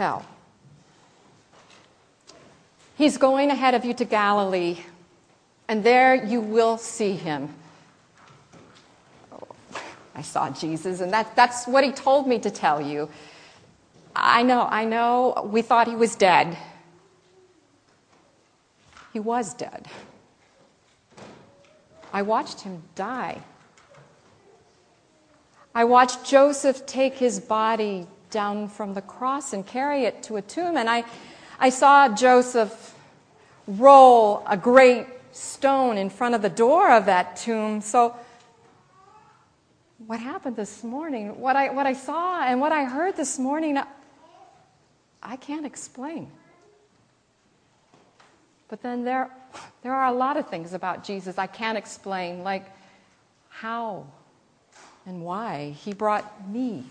tell. He's going ahead of you to Galilee, and there you will see him. Oh, I saw Jesus, and that, that's what he told me to tell you. I know, I know, we thought he was dead. He was dead. I watched him die. I watched Joseph take his body down from the cross and carry it to a tomb, and I, I saw Joseph roll a great stone in front of the door of that tomb. So, what happened this morning, what I, what I saw and what I heard this morning, I can't explain. But then there, there are a lot of things about Jesus I can't explain, like how and why he brought me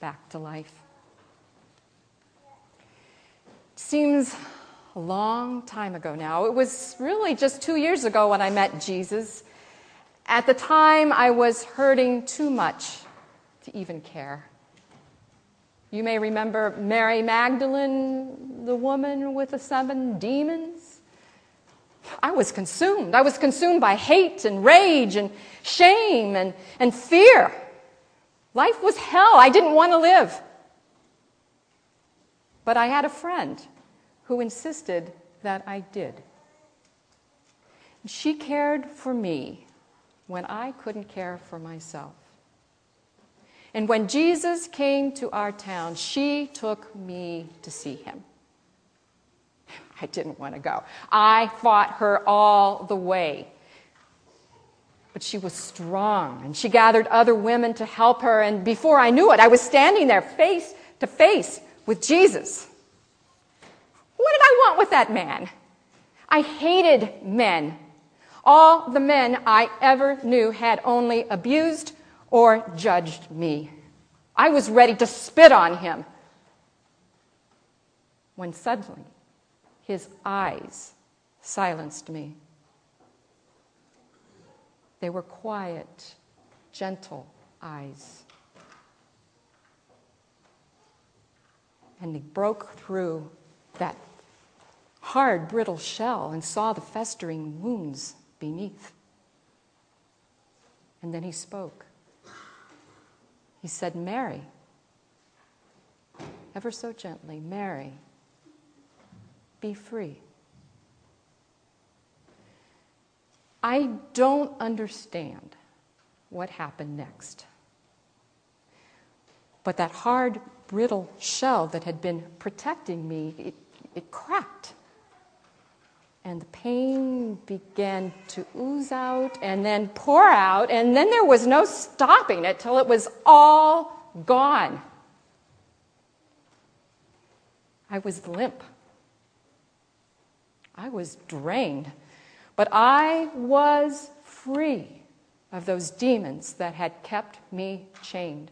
back to life. Seems a long time ago now. It was really just two years ago when I met Jesus. At the time, I was hurting too much to even care. You may remember Mary Magdalene, the woman with the seven demons. I was consumed. I was consumed by hate and rage and shame and, and fear. Life was hell. I didn't want to live. But I had a friend who insisted that I did. She cared for me when I couldn't care for myself. And when Jesus came to our town, she took me to see him. I didn't want to go. I fought her all the way. But she was strong, and she gathered other women to help her. And before I knew it, I was standing there face to face with Jesus. What did I want with that man? I hated men. All the men I ever knew had only abused or judged me. I was ready to spit on him. When suddenly his eyes silenced me. They were quiet, gentle eyes. And he broke through that hard, brittle shell and saw the festering wounds beneath. And then he spoke. He said, Mary, ever so gently, Mary, be free. I don't understand what happened next. But that hard, brittle shell that had been protecting me, it, it cracked. And the pain began to ooze out and then pour out, and then there was no stopping it till it was all gone. I was limp. I was drained. But I was free of those demons that had kept me chained.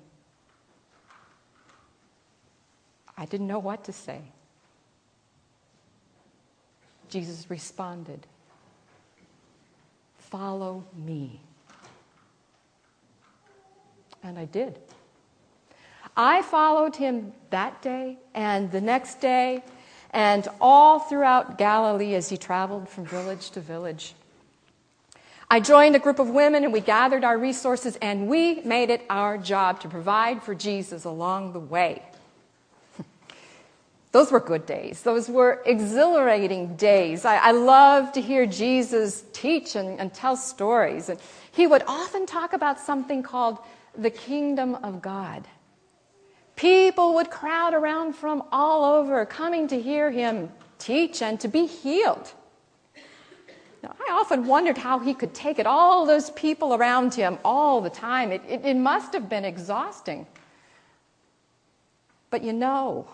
I didn't know what to say. Jesus responded, Follow me. And I did. I followed him that day and the next day and all throughout Galilee as he traveled from village to village. I joined a group of women and we gathered our resources and we made it our job to provide for Jesus along the way. Those were good days. Those were exhilarating days. I, I love to hear Jesus teach and, and tell stories. And he would often talk about something called the kingdom of God. People would crowd around from all over, coming to hear him teach and to be healed. Now, I often wondered how he could take it, all those people around him all the time. It, it, it must have been exhausting. But you know,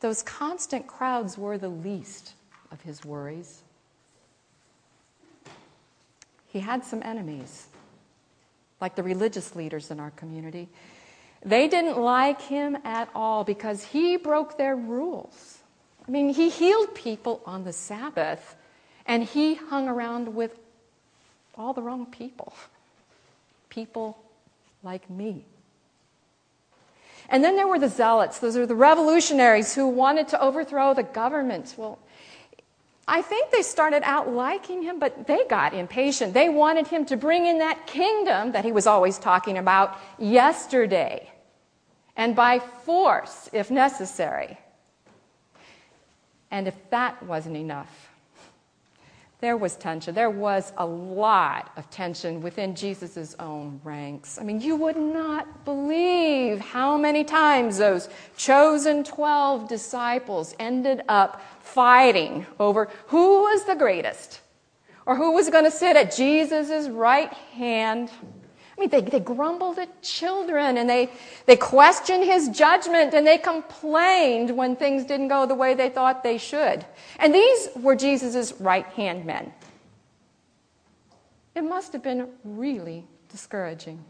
those constant crowds were the least of his worries. He had some enemies, like the religious leaders in our community. They didn't like him at all because he broke their rules. I mean, he healed people on the Sabbath, and he hung around with all the wrong people. People like me. And then there were the zealots. Those are the revolutionaries who wanted to overthrow the government. Well, I think they started out liking him, but they got impatient. They wanted him to bring in that kingdom that he was always talking about yesterday, and by force, if necessary. And if that wasn't enough, there was tension. There was a lot of tension within Jesus' own ranks. I mean, you would not believe how many times those chosen 12 disciples ended up fighting over who was the greatest or who was going to sit at Jesus' right hand mean, they, they grumbled at children and they, they questioned his judgment and they complained when things didn't go the way they thought they should. And these were Jesus' right hand men. It must have been really discouraging.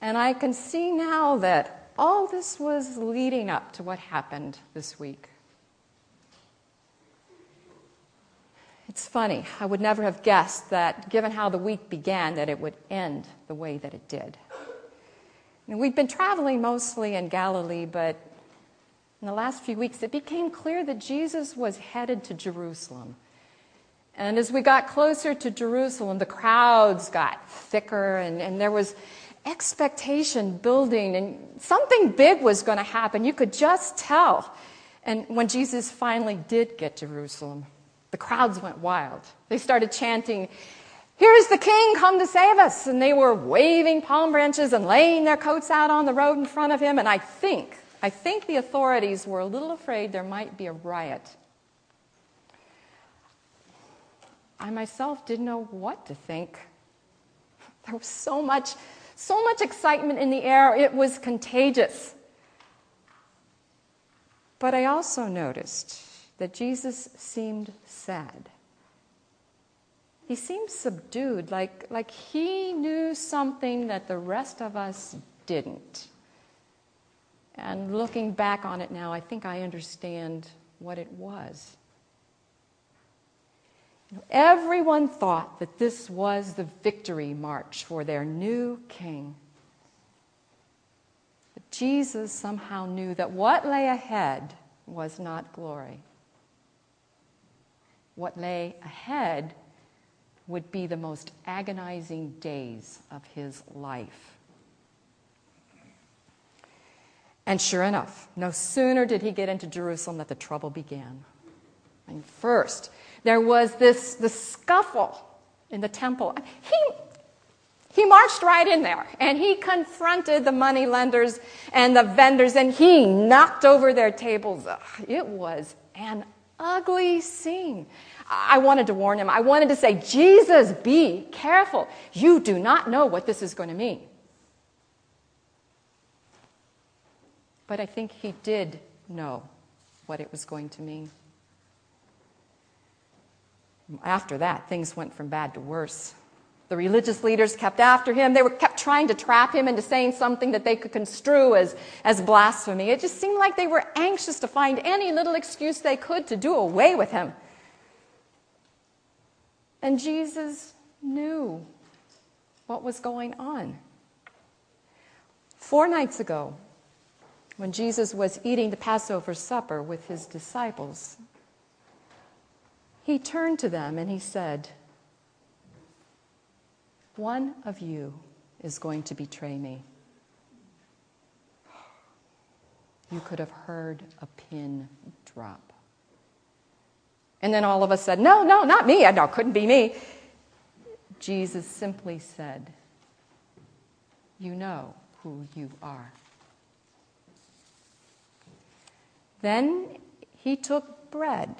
And I can see now that all this was leading up to what happened this week. It's funny, I would never have guessed that, given how the week began, that it would end the way that it did. And we've been traveling mostly in Galilee, but in the last few weeks it became clear that Jesus was headed to Jerusalem. And as we got closer to Jerusalem, the crowds got thicker, and, and there was expectation building, and something big was going to happen. You could just tell. And when Jesus finally did get to Jerusalem, the crowds went wild. They started chanting, Here's the king come to save us. And they were waving palm branches and laying their coats out on the road in front of him. And I think, I think the authorities were a little afraid there might be a riot. I myself didn't know what to think. There was so much, so much excitement in the air, it was contagious. But I also noticed that Jesus seemed sad. He seemed subdued, like, like he knew something that the rest of us didn't. And looking back on it now, I think I understand what it was. Everyone thought that this was the victory march for their new king. But Jesus somehow knew that what lay ahead was not glory what lay ahead would be the most agonizing days of his life. And sure enough, no sooner did he get into Jerusalem that the trouble began. And first, there was this, this scuffle in the temple. He, he marched right in there and he confronted the money lenders and the vendors and he knocked over their tables. It was an ugly scene. I wanted to warn him. I wanted to say, Jesus, be careful. You do not know what this is going to mean. But I think he did know what it was going to mean. After that, things went from bad to worse. The religious leaders kept after him. They were kept trying to trap him into saying something that they could construe as, as blasphemy. It just seemed like they were anxious to find any little excuse they could to do away with him. And Jesus knew what was going on. Four nights ago, when Jesus was eating the Passover supper with his disciples, he turned to them and he said, one of you is going to betray me. You could have heard a pin drop. And then all of us said, No, no, not me. No, it couldn't be me. Jesus simply said, You know who you are. Then he took bread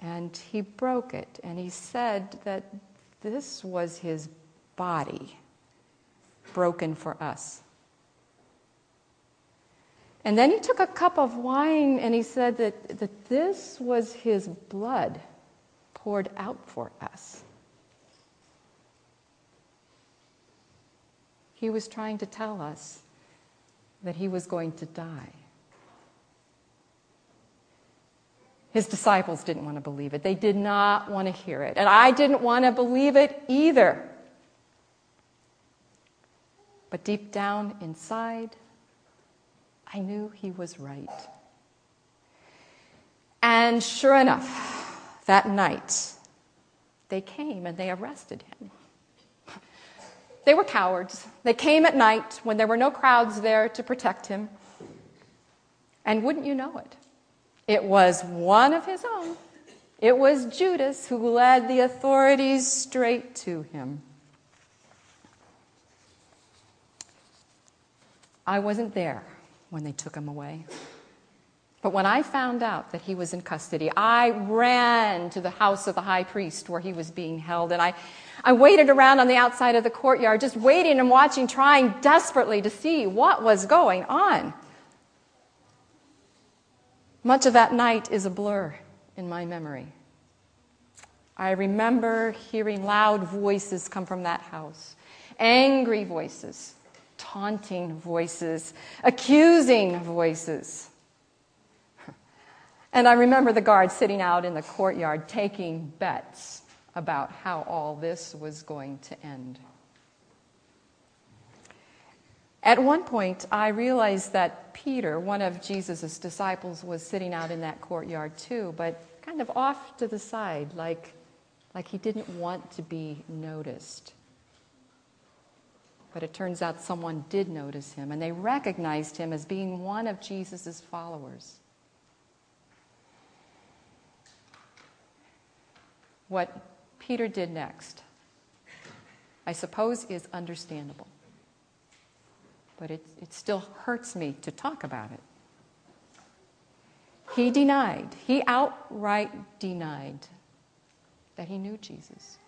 and he broke it and he said that this was his body broken for us. And then he took a cup of wine and he said that, that this was his blood poured out for us. He was trying to tell us that he was going to die. His disciples didn't want to believe it. They did not want to hear it. And I didn't want to believe it either. But deep down inside, I knew he was right. And sure enough, that night, they came and they arrested him. They were cowards. They came at night when there were no crowds there to protect him. And wouldn't you know it? It was one of his own. It was Judas who led the authorities straight to him. I wasn't there when they took him away. But when I found out that he was in custody, I ran to the house of the high priest where he was being held, and I I waited around on the outside of the courtyard, just waiting and watching, trying desperately to see what was going on. Much of that night is a blur in my memory. I remember hearing loud voices come from that house angry voices, taunting voices, accusing voices. And I remember the guard sitting out in the courtyard taking bets about how all this was going to end. At one point, I realized that Peter, one of Jesus' disciples, was sitting out in that courtyard too, but kind of off to the side, like, like he didn't want to be noticed. But it turns out someone did notice him, and they recognized him as being one of Jesus' followers. What Peter did next, I suppose, is understandable. But it, it still hurts me to talk about it. He denied, he outright denied that he knew Jesus.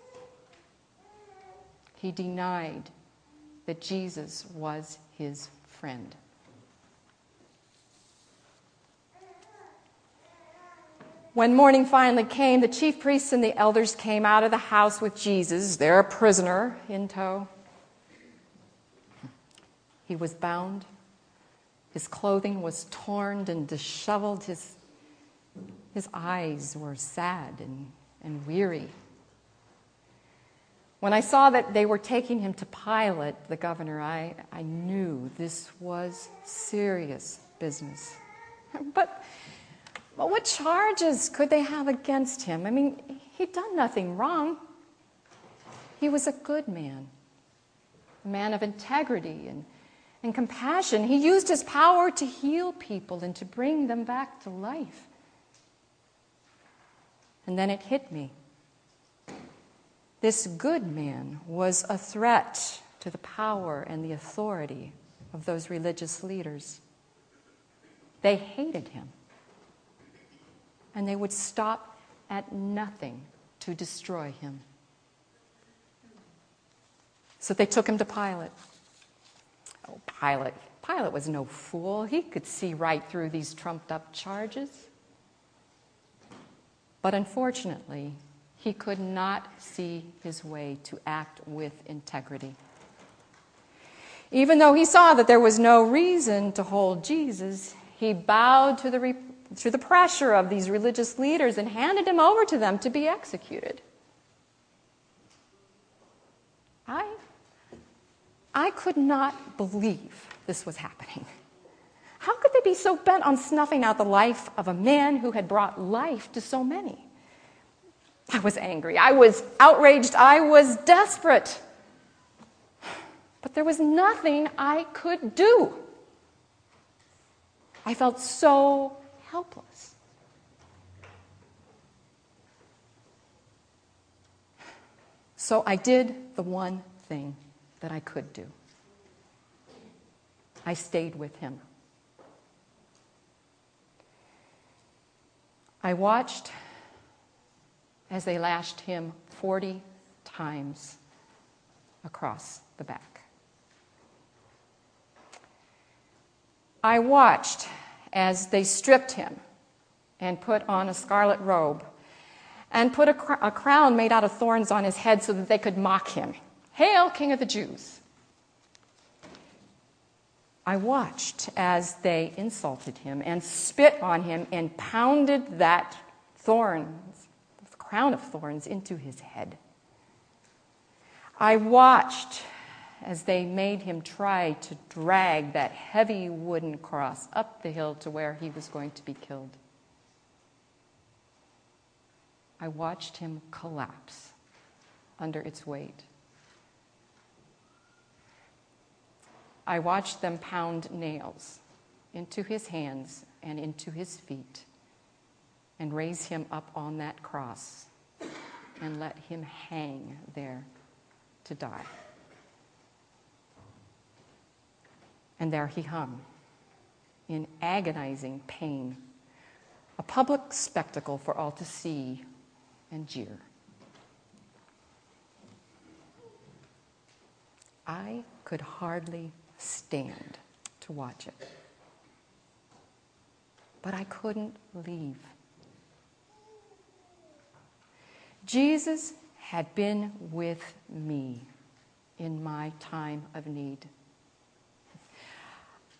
He denied that Jesus was his friend. When morning finally came, the chief priests and the elders came out of the house with Jesus, their prisoner, in tow. He was bound. His clothing was torn and disheveled. His, his eyes were sad and, and weary. When I saw that they were taking him to Pilate, the governor, I, I knew this was serious business. But well, what charges could they have against him? I mean, he'd done nothing wrong. He was a good man, a man of integrity and, and compassion. He used his power to heal people and to bring them back to life. And then it hit me. This good man was a threat to the power and the authority of those religious leaders. They hated him and they would stop at nothing to destroy him. So they took him to Pilate. Oh, Pilate. Pilate was no fool. He could see right through these trumped up charges. But unfortunately, he could not see his way to act with integrity. Even though he saw that there was no reason to hold Jesus, he bowed to the through the pressure of these religious leaders and handed him over to them to be executed. I, I could not believe this was happening. How could they be so bent on snuffing out the life of a man who had brought life to so many? I was angry. I was outraged. I was desperate. But there was nothing I could do. I felt so helpless. So I did the one thing that I could do. I stayed with him. I watched as they lashed him 40 times across the back. I watched as they stripped him and put on a scarlet robe and put a, cr- a, crown made out of thorns on his head so that they could mock him. Hail, King of the Jews! I watched as they insulted him and spit on him and pounded that thorns, crown of thorns, into his head. I watched as they made him try to drag that heavy wooden cross up the hill to where he was going to be killed. I watched him collapse under its weight. I watched them pound nails into his hands and into his feet and raise him up on that cross and let him hang there to die. And there he hung in agonizing pain, a public spectacle for all to see and jeer. I could hardly stand to watch it. But I couldn't leave. Jesus had been with me in my time of need.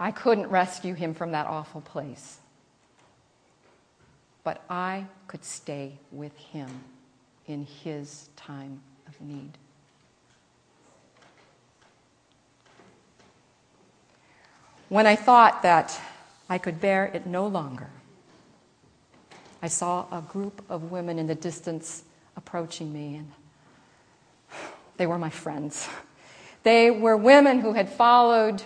I couldn't rescue him from that awful place, but I could stay with him in his time of need. When I thought that I could bear it no longer, I saw a group of women in the distance approaching me, and they were my friends. They were women who had followed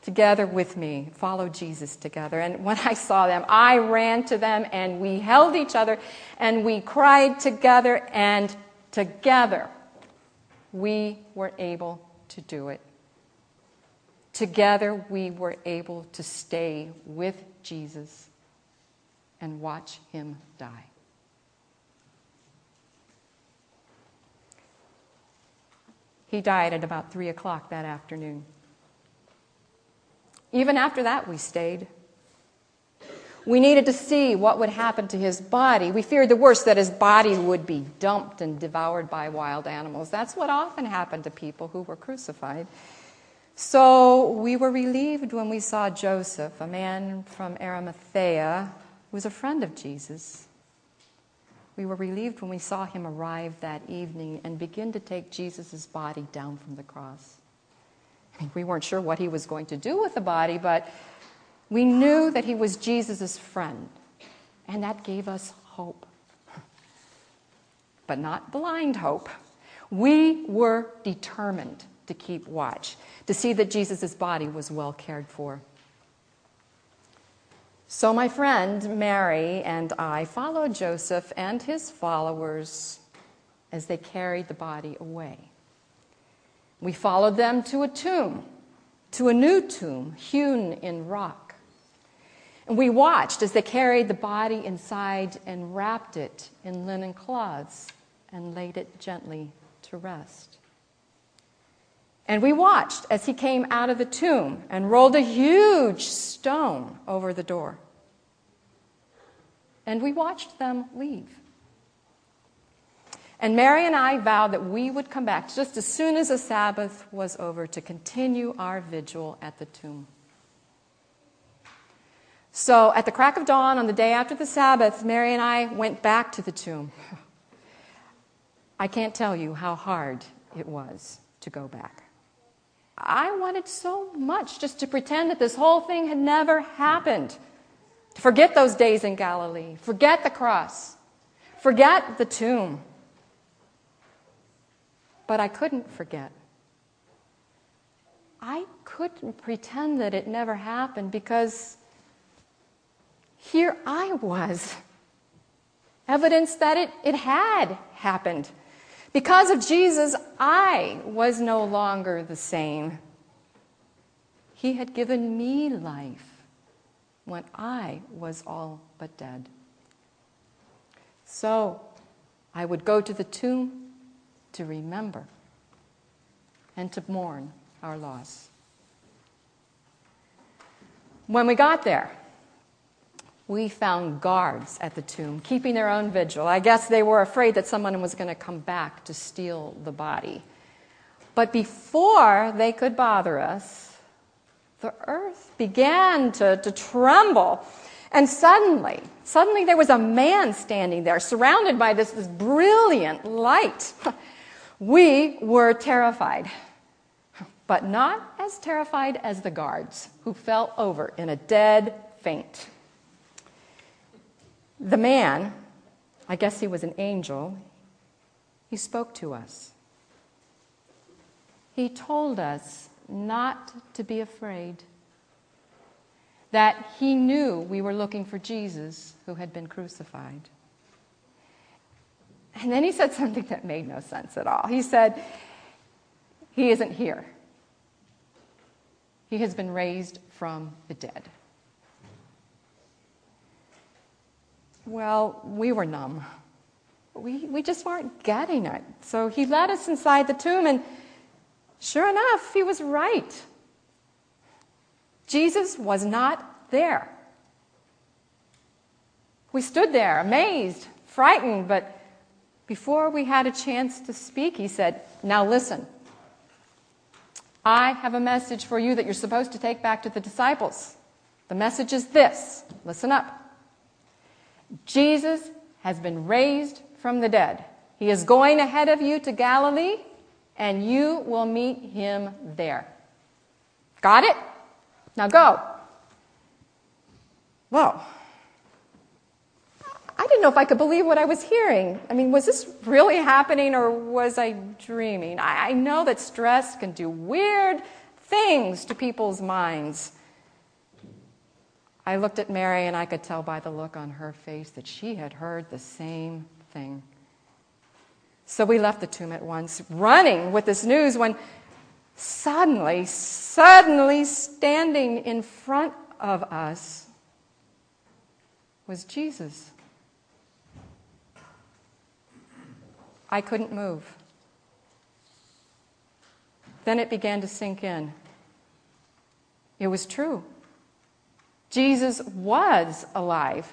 together with me, followed Jesus together. And when I saw them, I ran to them and we held each other and we cried together, and together we were able to do it. Together, we were able to stay with Jesus and watch him die. He died at about 3 o'clock that afternoon. Even after that, we stayed. We needed to see what would happen to his body. We feared the worst that his body would be dumped and devoured by wild animals. That's what often happened to people who were crucified. So we were relieved when we saw Joseph, a man from Arimathea, who was a friend of Jesus. We were relieved when we saw him arrive that evening and begin to take Jesus' body down from the cross. I mean, we weren't sure what he was going to do with the body, but we knew that he was Jesus' friend, and that gave us hope. But not blind hope. We were determined to keep watch, to see that Jesus' body was well cared for. So, my friend Mary and I followed Joseph and his followers as they carried the body away. We followed them to a tomb, to a new tomb hewn in rock. And we watched as they carried the body inside and wrapped it in linen cloths and laid it gently to rest. And we watched as he came out of the tomb and rolled a huge stone over the door. And we watched them leave. And Mary and I vowed that we would come back just as soon as the Sabbath was over to continue our vigil at the tomb. So, at the crack of dawn on the day after the Sabbath, Mary and I went back to the tomb. I can't tell you how hard it was to go back. I wanted so much just to pretend that this whole thing had never happened. To forget those days in Galilee, forget the cross, forget the tomb. But I couldn't forget. I couldn't pretend that it never happened because here I was. Evidence that it, it had happened. Because of Jesus, I was no longer the same. He had given me life when I was all but dead. So I would go to the tomb to remember and to mourn our loss. When we got there, we found guards at the tomb keeping their own vigil. I guess they were afraid that someone was going to come back to steal the body. But before they could bother us, the earth began to, to tremble. And suddenly, suddenly there was a man standing there surrounded by this, this brilliant light. We were terrified. but not as terrified as the guards, who fell over in a dead faint. The man, I guess he was an angel, he spoke to us. He told us not to be afraid, that he knew we were looking for Jesus who had been crucified. And then he said something that made no sense at all. He said, He isn't here. He has been raised from the dead. Well, we were numb. We, we just weren't getting it. So he led us inside the tomb, and sure enough, he was right. Jesus was not there. We stood there, amazed, frightened, but before we had a chance to speak, he said, Now listen. I have a message for you that you're supposed to take back to the disciples. The message is this listen up. Jesus has been raised from the dead. He is going ahead of you to Galilee, and you will meet him there. Got it? Now go. Well, I didn't know if I could believe what I was hearing. I mean, was this really happening or was I dreaming? I know that stress can do weird things to people's minds. I looked at Mary and I could tell by the look on her face that she had heard the same thing. So we left the tomb at once, running with this news when suddenly, suddenly standing in front of us was Jesus. I couldn't move. Then it began to sink in. It was true. Jesus was alive.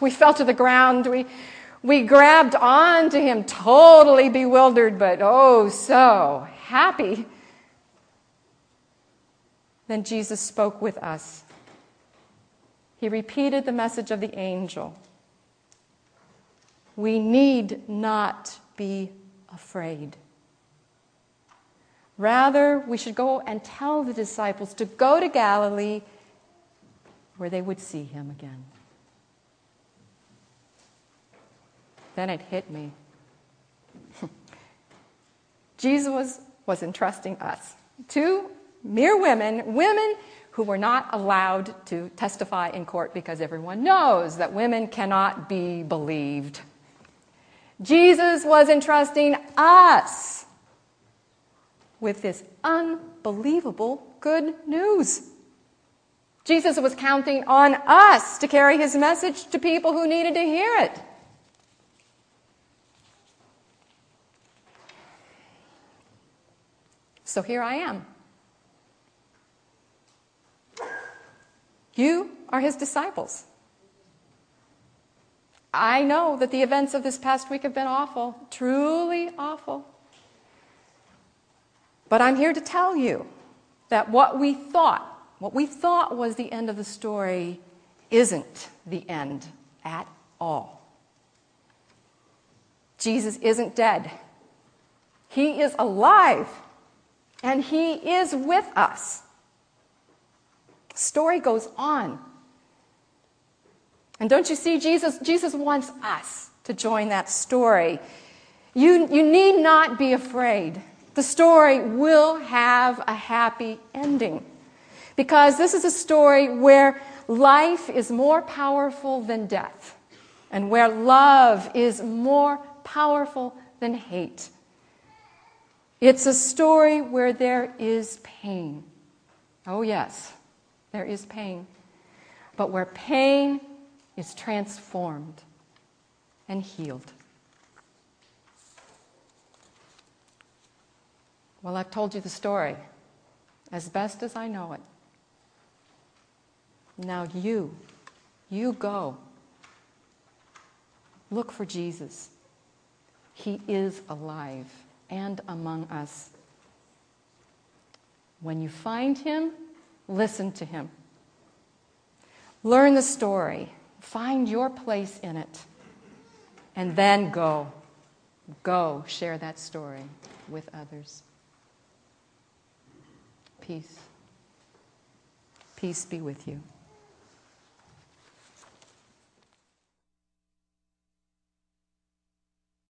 We fell to the ground. We, we grabbed onto him, totally bewildered, but oh, so happy. Then Jesus spoke with us. He repeated the message of the angel. We need not be afraid. Rather, we should go and tell the disciples to go to Galilee where they would see him again. Then it hit me. Jesus was, entrusting us, two mere women, women who were not allowed to testify in court because everyone knows that women cannot be believed. Jesus was entrusting us with this unbelievable good news. Jesus was counting on us to carry his message to people who needed to hear it. So here I am. You are his disciples. I know that the events of this past week have been awful, truly awful. But I'm here to tell you that what we thought, what we thought was the end of the story, isn't the end at all. Jesus isn't dead, He is alive, and He is with us. Story goes on. And don't you see, Jesus, Jesus wants us to join that story. You, you need not be afraid. The story will have a happy ending. Because this is a story where life is more powerful than death, and where love is more powerful than hate. It's a story where there is pain. Oh, yes, there is pain. But where pain is transformed and healed. Well, I've told you the story as best as I know it. Now you, you go. Look for Jesus. He is alive and among us. When you find him, listen to him. Learn the story Find your place in it. And then go. Go share that story with others. peace. Peace be with you.